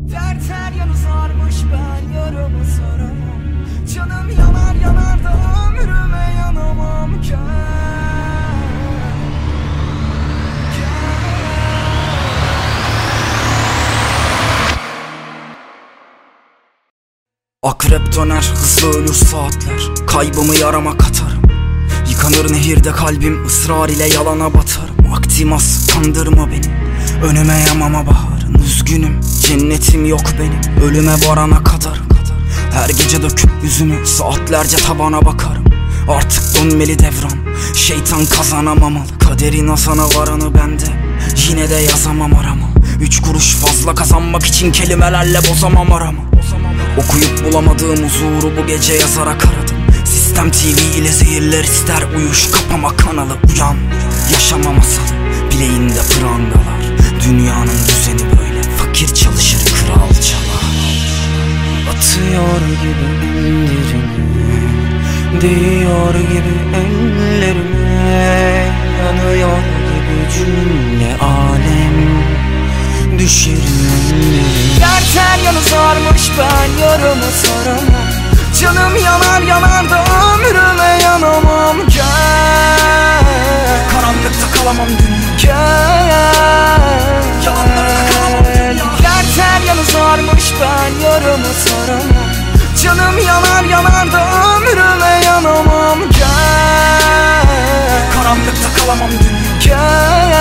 Dert her yanı sarmış ben yarımı saramam. Canım yanar yanar da ömrüme yanamam. Gel Akrep döner hızlı ölür saatler. Kaybımı yarama katarım. Yıkanır nehirde kalbim ısrar ile yalana batarım. Vaktim az kandırma beni. Önüme yamama baharın Üzgünüm cennetim yok benim. Ölüme varana kadar Her gece döküp yüzümü saatlerce tabana bakarım. Artık dönmeli devran Şeytan kazanamamalı. Kaderin asana varanı bende Yine de yazamam arama. Üç kuruş fazla kazanmak için kelimelerle bozamam arama. Okuyup bulamadığım huzuru bu gece yazarak aradım Sistem TV ile zehirler ister uyuş kapama kanalı uyan. Yaşama masalı bileğinde prangalar. Dünyanın düzeni böyle fakir çalışır kral çalar. Atıyor gibi ellerimi Değiyor gibi ellerime Yanıyor gibi cümle alem. Düşerim Dert her yanı sarmış ben yarımı saramam Canım yanar yanar Canım yanar yanar da ömrüme yanamam. Gel. Karanlıkta kalamam dünya Gel.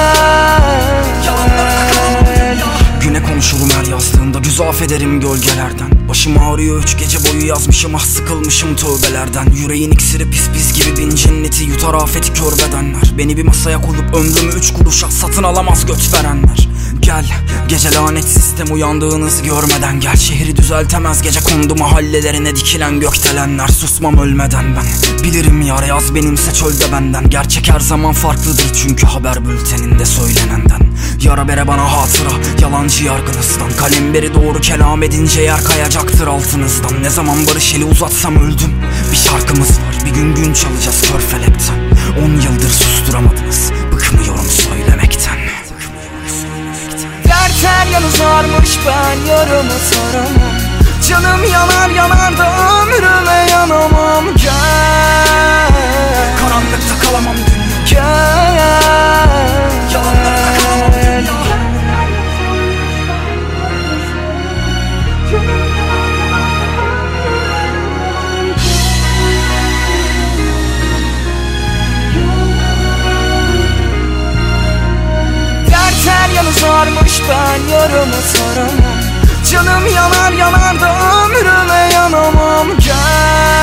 Yalanlara kalamam dünya Güne konuşurum her yazdığımda güz affederim gölgelerden. Başım ağrıyor üç gece boyu yazmışım ah sıkılmışım tövbelerden. Yüreğin iksiri pis pis gibi bin cenneti yutar afeti kör bedenler. Beni bir masaya koyup ömrümü üç kuruşa satın alamaz göt verenler. Gel gece lanet sistem uyandığınız görmeden Gel. Şehri düzeltemez gece kondu mahallelerine dikilen gökdelenler. Susmam ölmeden ben. Bilirim yar yaz benimse çölde benden. Gerçek her zaman farklıdır çünkü haber bülteninde söylenenden. Yara bere bana hatıra yalancı yargınızdan Kalemberi doğru kelam edince yer kayacaktır altınızdan. Ne zaman barış eli uzatsam öldüm. Bir şarkımız var bir gün gün çalacağız kör felekten On yıldır susturamadınız Bıkmıyorum söylemekten. Dert her yanı sarmış ben yarımı saramam Canım yanar yanar da sarmış ben yarımı saramam Canım yanar yanar da ömrüme yanamam. Gel